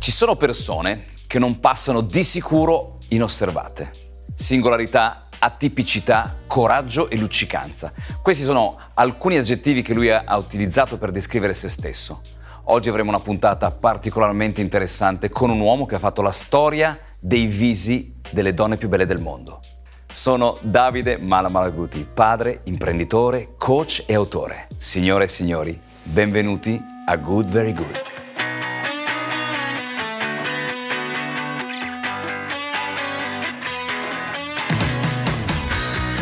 Ci sono persone che non passano di sicuro inosservate. Singolarità, atipicità, coraggio e luccicanza. Questi sono alcuni aggettivi che lui ha utilizzato per descrivere se stesso. Oggi avremo una puntata particolarmente interessante con un uomo che ha fatto la storia dei visi delle donne più belle del mondo. Sono Davide Malamalaguti, padre, imprenditore, coach e autore. Signore e signori, benvenuti a Good Very Good.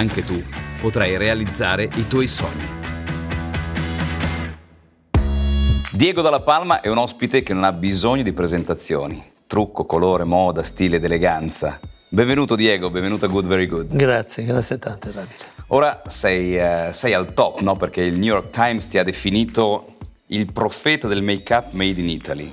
anche tu potrai realizzare i tuoi sogni. Diego Dalla Palma è un ospite che non ha bisogno di presentazioni. Trucco, colore, moda, stile ed eleganza. Benvenuto Diego, benvenuto a Good Very Good. Grazie, grazie tante Davide. Ora sei, uh, sei al top, no? Perché il New York Times ti ha definito il profeta del make-up made in Italy.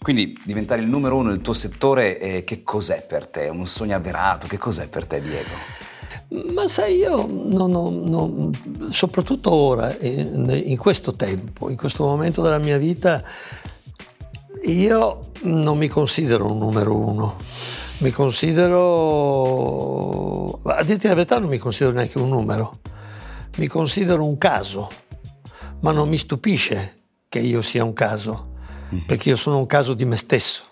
Quindi diventare il numero uno nel tuo settore, eh, che cos'è per te? Un sogno avverato? Che cos'è per te Diego? Ma sai, io non ho, non, soprattutto ora, in, in, questo tempo, in questo momento della mia vita, io non mi considero un numero uno. Mi considero, a dirti la verità, non mi considero neanche un numero. Mi considero un caso, ma non mi stupisce che io sia un caso, mm. perché io sono un caso di me stesso.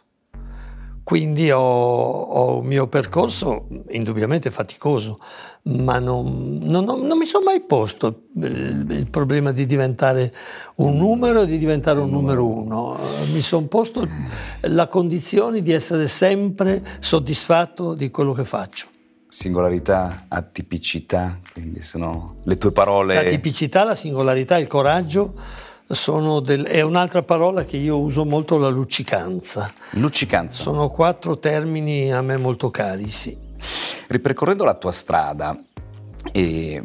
Quindi ho, ho, un mio percorso indubbiamente faticoso, ma non, non, non mi sono mai posto il, il, problema di diventare un numero e di diventare un numero uno. Mi sono posto la condizione di essere sempre soddisfatto di quello che faccio. Singolarità, atipicità, quindi sono le tue parole. La tipicità, la singolarità, il coraggio del, è un'altra parola che io uso molto, la luccicanza. Luccicanza. Sono quattro termini a me molto cari, sì. Ripercorrendo la tua strada, e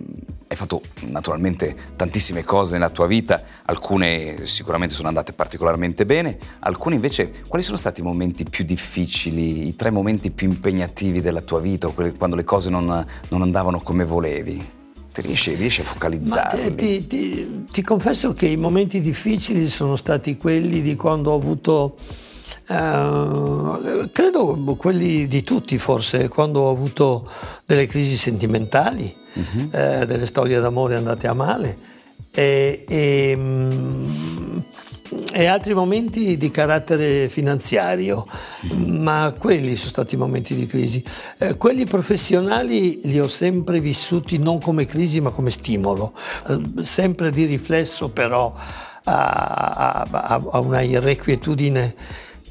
hai fatto naturalmente tantissime cose nella tua vita, alcune sicuramente sono andate particolarmente bene, alcune invece, quali sono stati i momenti più difficili, i tre momenti più impegnativi della tua vita, quando le cose non, non andavano come volevi? Riesci, riesci a focalizzarli? Ti, ti, ti, confesso che i momenti difficili sono stati quelli di quando ho avuto, eh, credo quelli di tutti forse, quando ho avuto delle crisi sentimentali, uh-huh. eh, delle storie d'amore andate a male. E, e, mm, e altri momenti di carattere finanziario, ma quelli sono stati momenti di crisi. Eh, quelli professionali li ho sempre vissuti non come crisi ma come stimolo, eh, sempre di riflesso però a, a, a una irrequietudine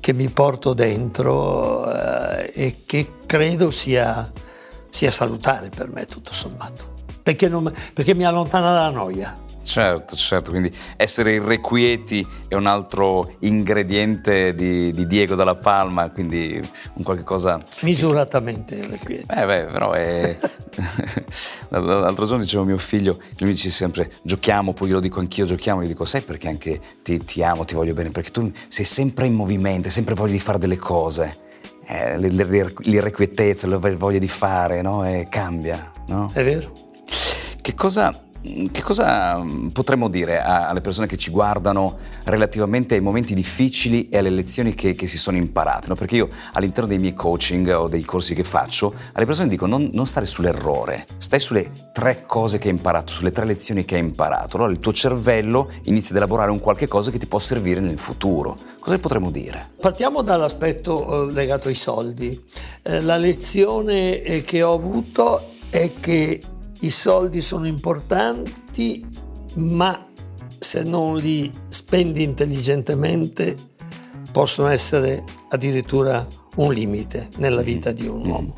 che mi porto dentro eh, e che credo sia, sia, salutare per me tutto sommato, perché, non, perché mi allontana dalla noia. Certo, certo, quindi essere irrequieti è un altro ingrediente di, di Diego dalla Palma, quindi un qualche cosa... Misuratamente irrequieti. Eh beh, però è... L'altro giorno dicevo a mio figlio, lui mi dice sempre giochiamo, poi glielo dico anch'io, giochiamo, gli dico sai perché anche ti, ti amo, ti voglio bene, perché tu sei sempre in movimento, hai sempre voglia di fare delle cose. Eh, l'irrequietezza, la voglia di fare, no? E cambia, no? È vero. Che cosa che cosa mm, potremmo dire alle persone che ci guardano relativamente ai momenti difficili e alle lezioni che, che si sono imparate? No? Perché io all'interno dei miei coaching o dei corsi che faccio, alle persone dico non, non, stare sull'errore, stai sulle tre cose che hai imparato, sulle tre lezioni che hai imparato. Allora il tuo cervello inizia ad elaborare un qualche cosa che ti può servire nel futuro. Cosa potremmo dire? Partiamo dall'aspetto eh, legato ai soldi. Eh, la lezione eh, che ho avuto è che i soldi sono importanti, ma se non li spendi intelligentemente possono essere addirittura un limite nella vita di un uomo.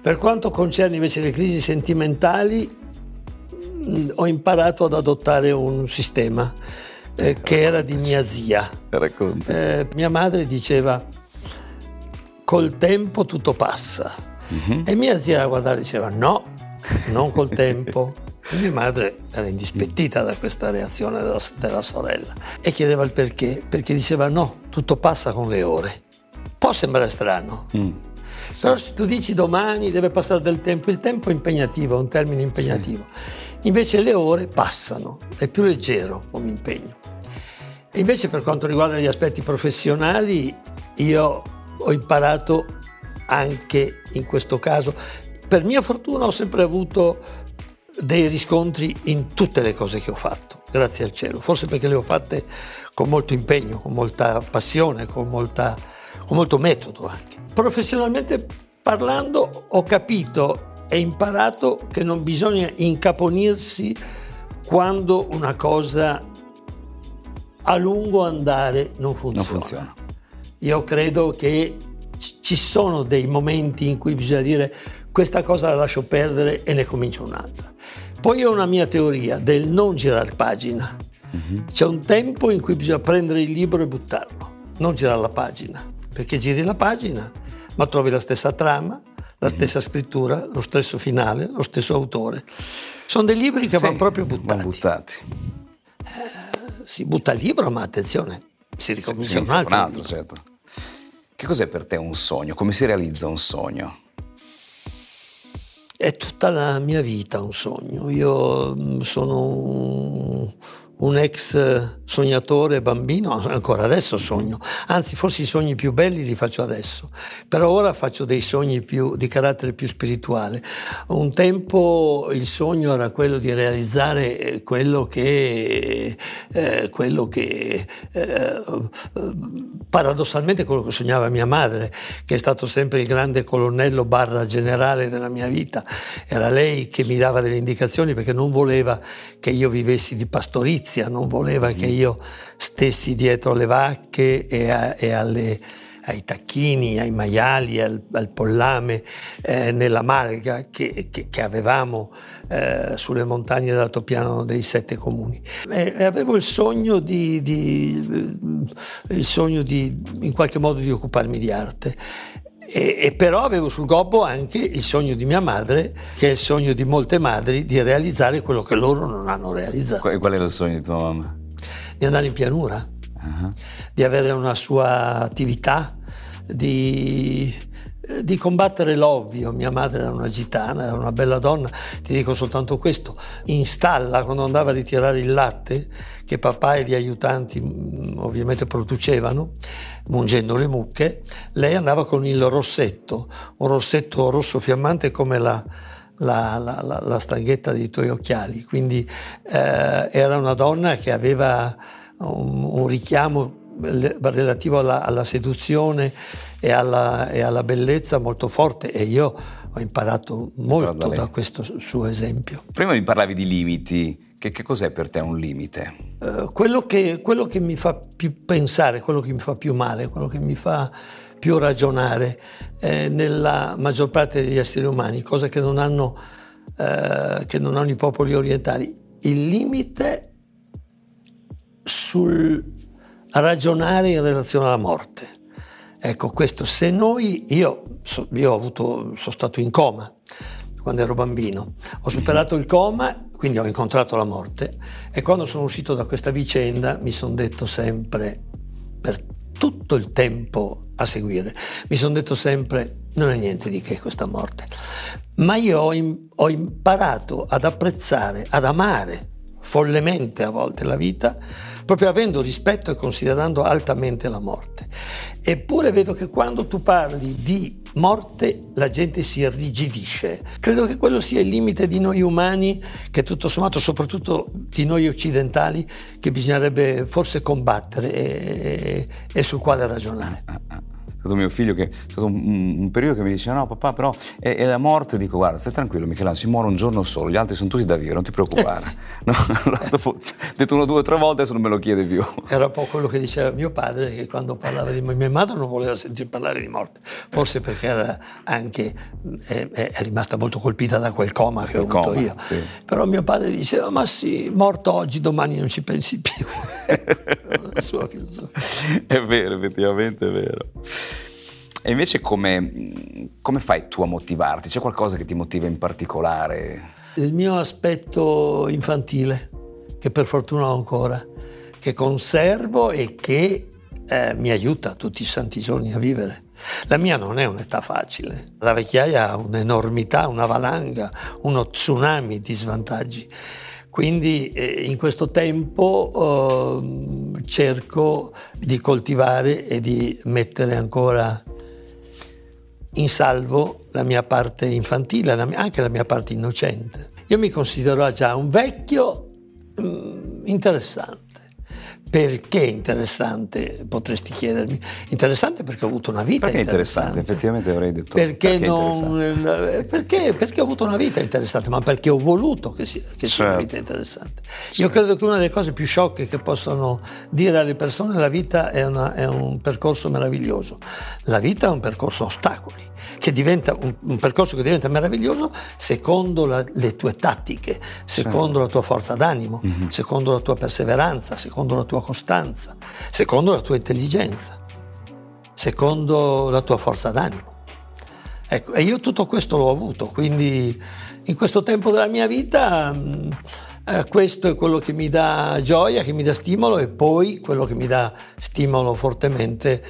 Per quanto concerne invece le crisi sentimentali, ho imparato ad adottare un sistema eh, che era di mia zia. Eh, mia madre diceva col tempo tutto passa uh-huh. e mia zia la guardava e diceva no, non col tempo. E mia madre era indispettita da questa reazione della, della, sorella e chiedeva il perché, perché diceva no, tutto passa con le ore. Può sembrare strano, mm. Però se tu dici domani deve passare del tempo, il tempo è impegnativo, è un termine impegnativo. Sì. Invece le ore passano, è più leggero come impegno. E invece per quanto riguarda gli aspetti professionali, io ho imparato anche in questo caso. Per mia fortuna ho sempre avuto dei riscontri in tutte le cose che ho fatto, grazie al cielo, forse perché le ho fatte con molto impegno, con molta passione, con, molta, con molto metodo anche. Professionalmente parlando ho capito e imparato che non bisogna incaponirsi quando una cosa a lungo andare non funziona. Non funziona. Io credo che ci sono dei momenti in cui bisogna dire questa cosa la lascio perdere e ne comincio un'altra. Poi ho una mia teoria del non girare pagina. Uh-huh. C'è un tempo in cui bisogna prendere il libro e buttarlo, non girare la pagina, perché giri la pagina, ma trovi la stessa trama, la mhm. stessa scrittura, lo stesso finale, lo stesso autore. Sono dei libri che sì, vanno proprio buttati. Buttati. Eh, si butta il libro, ma attenzione, si ricomincia si, un altro. Un altro certo. Che cos'è per te un sogno? Come si realizza un sogno? È tutta la mia vita un sogno. Io mm, sono un ex sognatore bambino, ancora adesso sogno, anzi forse i sogni più belli li faccio adesso, però ora faccio dei sogni più, di carattere più spirituale. Un tempo il sogno era quello di realizzare eh, quello che, eh, quello che eh, paradossalmente quello che sognava mia madre, che è stato sempre il grande colonnello barra generale della mia vita, era lei che mi dava delle indicazioni perché non voleva che io vivessi di pastorizia giustizia, non voleva che io stessi dietro alle vacche e, a, e alle, ai tacchini, ai maiali, al, al pollame, eh, nella malga che, che, che avevamo eh, sulle montagne dell'altopiano dei sette comuni. E, e avevo il sogno di, di, il sogno di, in qualche modo, di occuparmi di arte. E, e, però avevo sul gobbo anche il sogno di mia madre, che è il sogno di molte madri, di realizzare quello che loro non hanno realizzato. Qual, qual è il sogno di tua mamma? Di andare in pianura, uh-huh. di avere una sua attività, di, di combattere l'ovvio. Mia madre era una gitana, era una bella donna, ti dico soltanto questo. In stalla, quando andava a ritirare il latte, che papà e gli aiutanti mm, ovviamente producevano, mungendo le mucche, lei andava con il rossetto, un rossetto rosso fiammante come la, la, la, la stanghetta dei tuoi occhiali. Quindi eh, era una donna che aveva un, un richiamo relativo alla, alla seduzione e alla, e alla, bellezza molto forte e io ho imparato molto da questo suo esempio. Prima mi parlavi di limiti, che, che cos'è per te un limite? Uh, quello, che, quello, che, mi fa più pensare, quello che mi fa più male, quello che mi fa più ragionare eh, nella maggior parte degli esseri umani, cosa che non hanno, eh, che non hanno i popoli orientali. Il limite sul ragionare in relazione alla morte. Ecco, questo, se noi, io, io avuto, sono stato in coma quando ero bambino, ho superato il coma quindi ho incontrato la morte e quando sono uscito da questa vicenda mi sono detto sempre, per tutto il tempo a seguire, mi sono detto sempre, non è niente di che questa morte, ma io ho, in, ho imparato ad apprezzare, ad amare follemente a volte la vita, proprio avendo rispetto e considerando altamente la morte. Eppure vedo che quando tu parli di morte la gente si irrigidisce. Credo che quello sia il limite di noi umani, che tutto sommato, soprattutto di noi occidentali, che bisognerebbe forse combattere e, e sul quale ragionare. Stato mio figlio che è stato un, un periodo che mi diceva no papà però è, è, la morte, dico guarda stai tranquillo Michelangelo, si muore un giorno solo, gli altri sono tutti da vivere, non ti preoccupare. no? allora, dopo, detto uno, due, tre volte adesso non me lo chiede più. Era un po' quello che diceva mio padre che quando parlava di mia madre non voleva sentire parlare di morte, forse perché era anche, è, è rimasta molto colpita da quel coma che ho avuto coma, io. Sì. Però mio padre diceva ma sì, morto oggi, domani non ci pensi più. la sua filosofia. È vero, effettivamente è vero. E invece come, come fai tu a motivarti? C'è qualcosa che ti motiva in particolare? Il mio aspetto infantile, che per fortuna ho ancora, che conservo e che eh, mi aiuta tutti i santi giorni a vivere. La mia non è un'età facile. La vecchiaia ha un'enormità, una valanga, uno tsunami di svantaggi. Quindi eh, in questo tempo eh, cerco di coltivare e di mettere ancora in salvo la mia parte infantile, la mia, anche la mia parte innocente. Io mi considero già un vecchio mh, mm, interessante. Perché interessante, potresti chiedermi? Interessante perché ho avuto una vita perché interessante. interessante? Effettivamente avrei detto perché, perché, non, perché, perché, ho avuto una vita interessante, ma perché ho voluto che sia, che sia una certo. vita interessante. Io certo. credo che una delle cose più sciocche che possono dire alle persone è la vita è, una, è un percorso meraviglioso. La vita è un percorso a ostacoli che diventa un, un percorso che diventa meraviglioso secondo la, le tue tattiche, secondo certo. la tua forza d'animo, mm-hmm. secondo la tua perseveranza, secondo la tua costanza, secondo la tua intelligenza, secondo la tua forza d'animo. Ecco, e io tutto questo l'ho avuto, quindi in questo tempo della mia vita mm, eh, questo è quello che mi dà gioia, che mi dà stimolo e poi quello che mi dà stimolo fortemente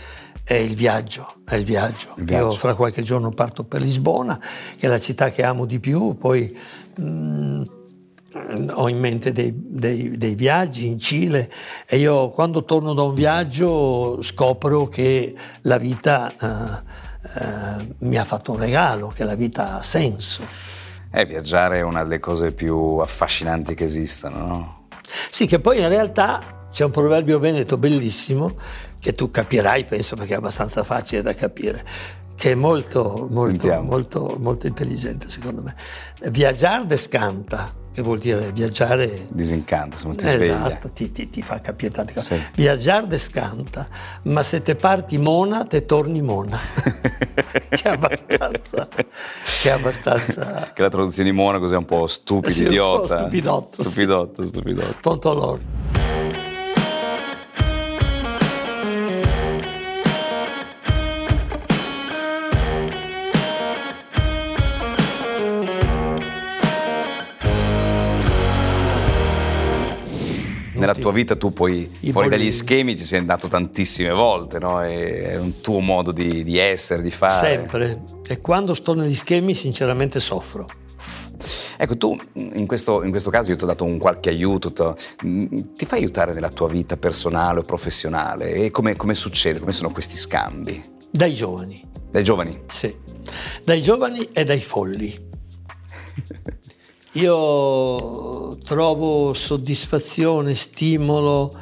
è il viaggio, è il viaggio. il viaggio. Io fra qualche giorno parto per Lisbona, che è la città che amo di più, poi mh, mm, ho in mente dei, dei, dei, viaggi in Cile e io quando torno da un viaggio scopro che la vita uh, uh, mi ha fatto un regalo, che la vita ha senso. Eh, viaggiare è una delle cose più affascinanti che esistono, no? Sì, che poi in realtà c'è un proverbio veneto bellissimo che tu capirai, penso perché è abbastanza facile da capire, che è molto, molto, molto, molto intelligente secondo me. Viaggiare descanta, che vuol dire viaggiare... Disincanta, insomma ti esatto, sveglia. Esatto, ti, ti, ti, fa capire tante cose. Sì. Viaggiare descanta, ma se te parti mona, te torni mona. che è abbastanza... che è abbastanza... Che la traduzione di mona così è un po' stupido, sì, idiota. Un po' stupidotto. Stupidotto, sì. stupidotto. Tontolor. Nella tua vita tu poi I fuori dagli schemi ci sei andato tantissime volte, no? È un tuo modo di, di essere, di fare. Sempre. E quando sto negli schemi sinceramente soffro. Ecco, tu in questo, in questo, caso io ti ho dato un qualche aiuto, ti fai aiutare nella tua vita personale o professionale? E come, come succede? Come sono questi scambi? Dai giovani. Dai giovani? Sì, dai giovani e dai folli. Io trovo soddisfazione, stimolo,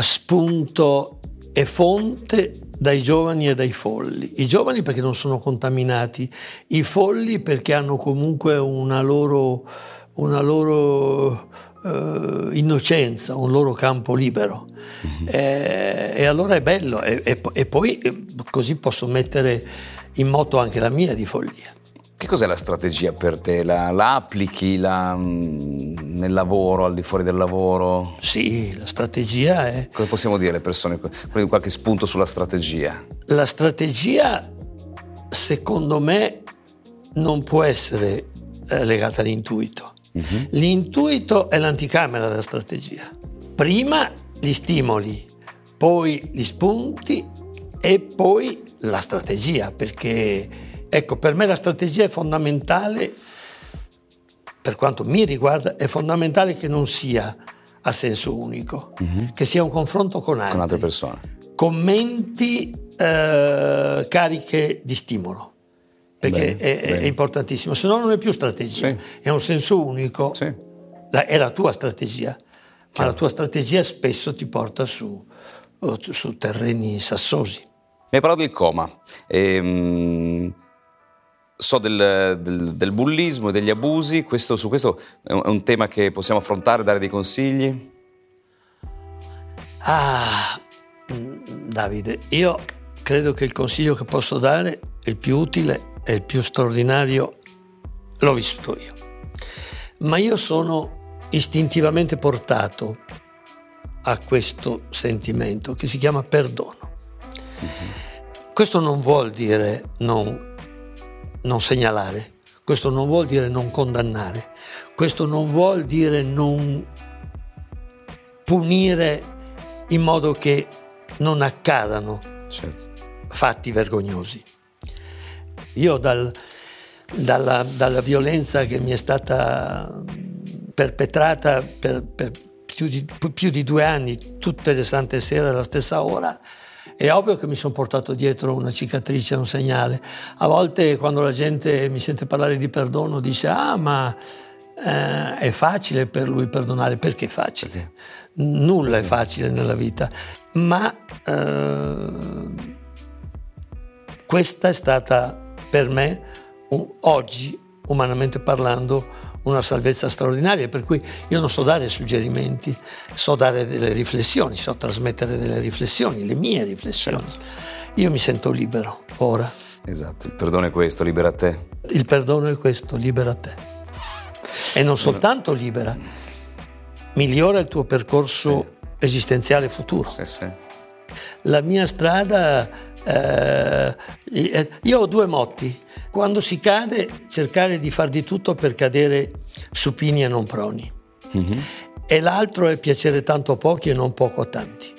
spunto e fonte dai giovani e dai folli. I giovani perché non sono contaminati, i folli perché hanno comunque una loro, una loro eh, innocenza, un loro campo libero. Mm-hmm. Eh, e allora è bello e, e, e poi eh, così posso mettere in moto anche la mia di follia. Che cos'è la strategia per te? La, la applichi la, mm, nel lavoro, al di fuori del lavoro? Sì, la strategia è... Cosa possiamo dire alle persone? Qualche spunto sulla strategia? La strategia, secondo me, non può essere eh, legata all'intuito. Uh-huh. L'intuito è l'anticamera della strategia. Prima gli stimoli, poi gli spunti e poi la strategia, perché Ecco, per me la strategia è fondamentale, per quanto mi riguarda, è fondamentale che non sia a senso unico, mm-hmm. che sia un confronto con altri. Con altre persone. Commenti eh, cariche di stimolo, perché bene, è, bene. è, importantissimo, se no non è più strategia, sì. è un senso unico, sì. la, è la tua strategia, ma Chiaro. la tua strategia spesso ti porta su, su terreni sassosi. hai parlato del coma. Ehm, so del, del, del, bullismo e degli abusi, questo, su questo è un, è un, tema che possiamo affrontare, dare dei consigli? Ah, Davide, io credo che il consiglio che posso dare, il più utile e il più straordinario, l'ho vissuto io. Ma io sono istintivamente portato a questo sentimento che si chiama perdono. Mm-hmm. Questo non vuol dire non non segnalare, questo non vuol dire non condannare, questo non vuol dire non punire in modo che non accadano certo. fatti vergognosi. Io dal, dalla, dalla, violenza che mi è stata perpetrata per, per più, di, più di due anni, tutte le sante sere alla stessa ora, è ovvio che mi sono portato dietro una cicatrice, un segnale. A volte quando la gente mi sente parlare di perdono dice ah ma eh, è facile per lui perdonare. Perché è facile? Perché? Nulla è facile nella vita. Ma eh, questa è stata per me un, oggi, umanamente parlando, una salvezza straordinaria, per cui io non so dare suggerimenti, so dare delle riflessioni, so trasmettere delle riflessioni, le mie riflessioni. Io mi sento libero ora. Esatto, il perdono è questo, libera te. Il perdono è questo, libera te. E non soltanto libera, migliora il tuo percorso sì. esistenziale futuro. Sì, sì. La mia strada, eh, io ho due motti quando si cade, cercare di far di tutto per cadere supini e non proni. Mm-hmm. E l'altro è piacere tanto a pochi e non poco a tanti.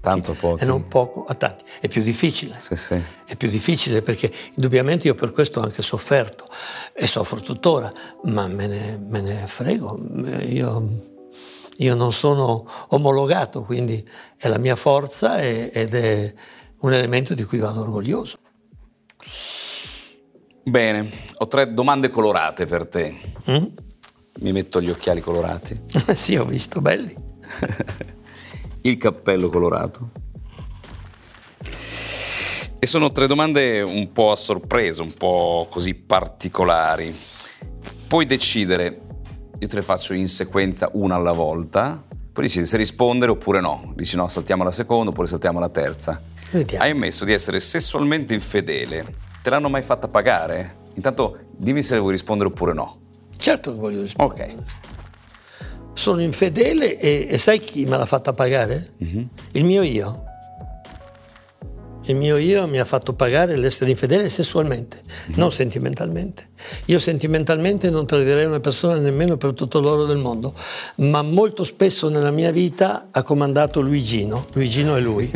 Tanto a pochi. E non poco a tanti. È più difficile. Sì, sì. È più difficile perché indubbiamente io per questo ho anche sofferto e soffro tuttora, ma me ne, me ne frego. Io, io, non sono omologato, quindi è la mia forza ed è un elemento di cui vado orgoglioso. Bene, ho tre domande colorate per te. Mm? Mi metto gli occhiali colorati. sì, ho visto, belli. Il cappello colorato. E sono tre domande un po' a sorpresa, un po' così particolari. Puoi decidere, io te le faccio in sequenza una alla volta, poi decidi se rispondere oppure no. Dici no, saltiamo la seconda oppure saltiamo la terza. Vediamo. Hai ammesso di essere sessualmente infedele Te l'hanno mai fatta pagare? Intanto dimmi se vuoi rispondere oppure no. Certo che voglio rispondere. Ok. Sono infedele e, e sai chi me l'ha fatta pagare? Mm-hmm. Il mio io il mio io mi ha fatto pagare l'essere infedele sessualmente, mm-hmm. non sentimentalmente. Io sentimentalmente non tradirei una persona nemmeno per tutto l'oro del mondo, ma molto spesso nella mia vita ha comandato Luigino, Luigino è lui.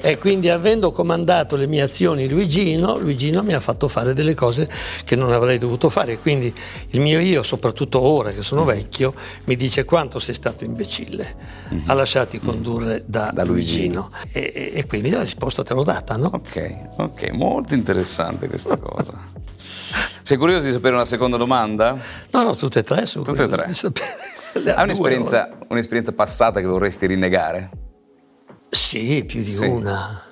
e quindi avendo comandato le mie azioni Luigino, Luigino mi ha fatto fare delle cose che non avrei dovuto fare. Quindi il mio io, soprattutto ora che sono vecchio, mi dice quanto sei stato imbecille mm-hmm. a lasciarti condurre da, da Luigino. Luigino. E, e, quindi la risposta te l'ho data, no? Ok, ok, molto interessante questa cosa. Sei curioso di sapere una seconda domanda? No, no, tutte e tre sono Tutte e tre. Hai un'esperienza, un'esperienza, passata che vorresti rinnegare? Sì, più di sì. una.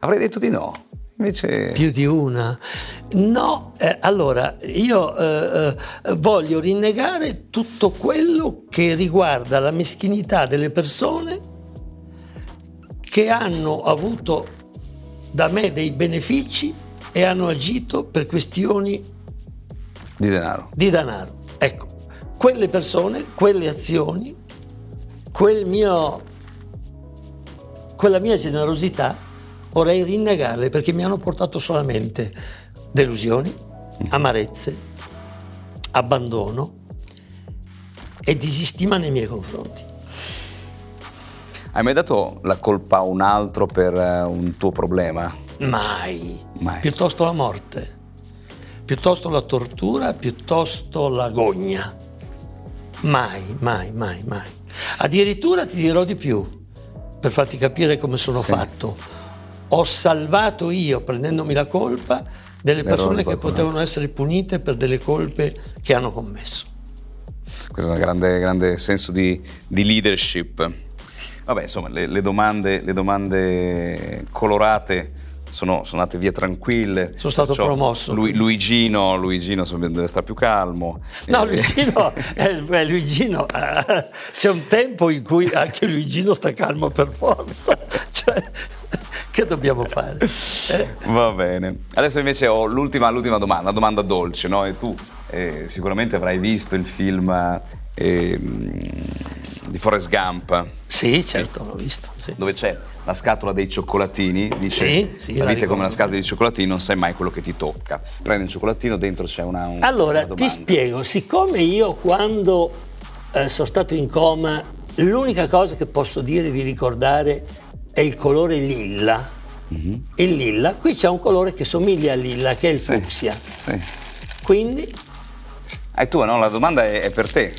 Avrei detto di no. Invece... Più di una. No, eh, allora io eh, eh, voglio rinnegare tutto quello che riguarda la meschinità delle persone che hanno avuto da me dei benefici e hanno agito per questioni di denaro. Di denaro. Ecco, quelle persone, quelle azioni, quel mio, quella mia generosità vorrei rinnegarle perché mi hanno portato solamente delusioni, mm. amarezze, abbandono e disistima nei miei confronti. Hai mai dato la colpa a un altro per eh, un tuo problema? Mai. Mai. Piuttosto la morte, piuttosto la tortura, piuttosto l'agonia. Mai, mai, mai, mai. Addirittura ti dirò di più, per farti capire come sono sì. fatto. Ho salvato io, prendendomi la colpa, delle persone che potevano essere punite per delle colpe che hanno commesso. Questo è un grande, grande senso di, di leadership. Vabbè, insomma, le, le, domande, le domande colorate sono, sono andate via tranquille. Sono stato Perciò promosso. Lu- Luigino, Luigino deve stare più calmo. No, Eh, Luigino, eh, beh, Luigino eh, c'è un tempo in cui anche Luigino sta calmo per forza. Cioè, che dobbiamo fare? Eh, Va bene. Adesso invece ho l'ultima, l'ultima domanda, una domanda dolce, no? E tu eh, sicuramente avrai visto il film eh, di Forrest Gump, sì, certo, l'ho visto. sì. dove c'è la scatola dei cioccolatini. Dice, Sì, sì, la la vita è come ricordo. scatola di cioccolatini, non sai mai quello che ti tocca. Prendi un cioccolatino, dentro c'è una, un- Allora, una ti spiego, siccome io quando eh, sono stato in coma, l'unica cosa che posso dire di ricordare è il colore lilla. Mhm. Il lilla, qui c'è un colore che somiglia al lilla, che è il Sì, fucsia. sì. Quindi, è tua, no? La domanda è, è per te.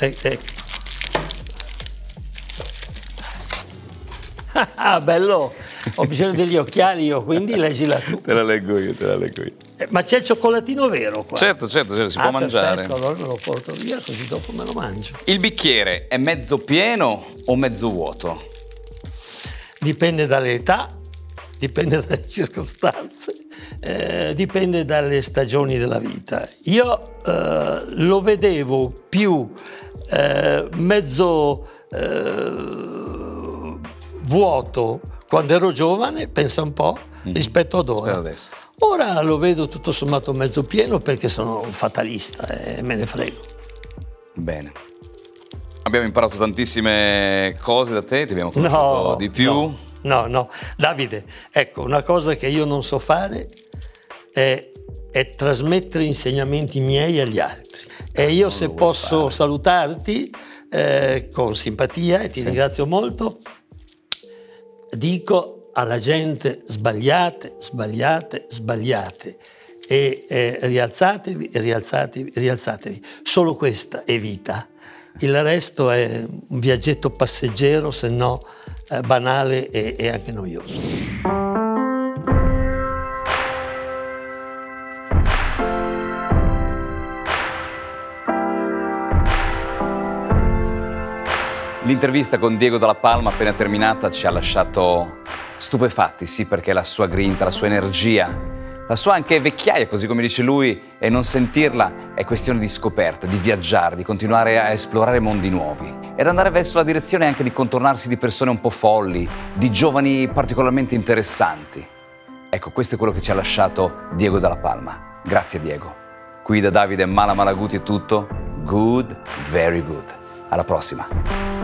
Eh, eh. Ah, bello! Ho bisogno degli occhiali io, quindi leggila tu. Te la leggo io, te la leggo io. Eh, Ma c'è il cioccolatino vero qua? Certo, certo, certo, si Ah, può mangiare. Perfetto, allora me lo porto via così dopo me lo mangio. Il bicchiere è mezzo pieno o mezzo vuoto? Dipende dall'età, dipende dalle circostanze, eh, dipende dalle stagioni della vita. Io eh, lo vedevo più eh, mezzo eh, vuoto quando ero giovane, pensa un po', rispetto ad ora. Adesso. Ora lo vedo tutto sommato mezzo pieno perché sono un fatalista e me ne frego. Bene. Abbiamo imparato tantissime cose da te, ti abbiamo conosciuto di più. No, no, no. Davide, ecco, una cosa che io non so fare è, è trasmettere insegnamenti miei agli altri. E io se posso salutarti eh, con simpatia e ti ringrazio molto, dico alla gente sbagliate, sbagliate, sbagliate e eh, rialzatevi, rialzatevi, rialzatevi. Solo questa è vita. Il resto è un viaggetto passeggero, se no eh, banale e, e anche noioso. L'intervista con Diego Dalla Palma appena terminata ci ha lasciato stupefatti, sì, perché la sua grinta, la sua energia, la sua anche vecchiaia, così come dice lui, e non sentirla è questione di scoperta, di viaggiare, di continuare a esplorare mondi nuovi ed andare verso la direzione anche di contornarsi di persone un po' folli, di giovani particolarmente interessanti. Ecco, questo è quello che ci ha lasciato Diego Dalla Palma. Grazie Diego. Qui da Davide Mala Malaguti è tutto. Good, very good. Alla prossima.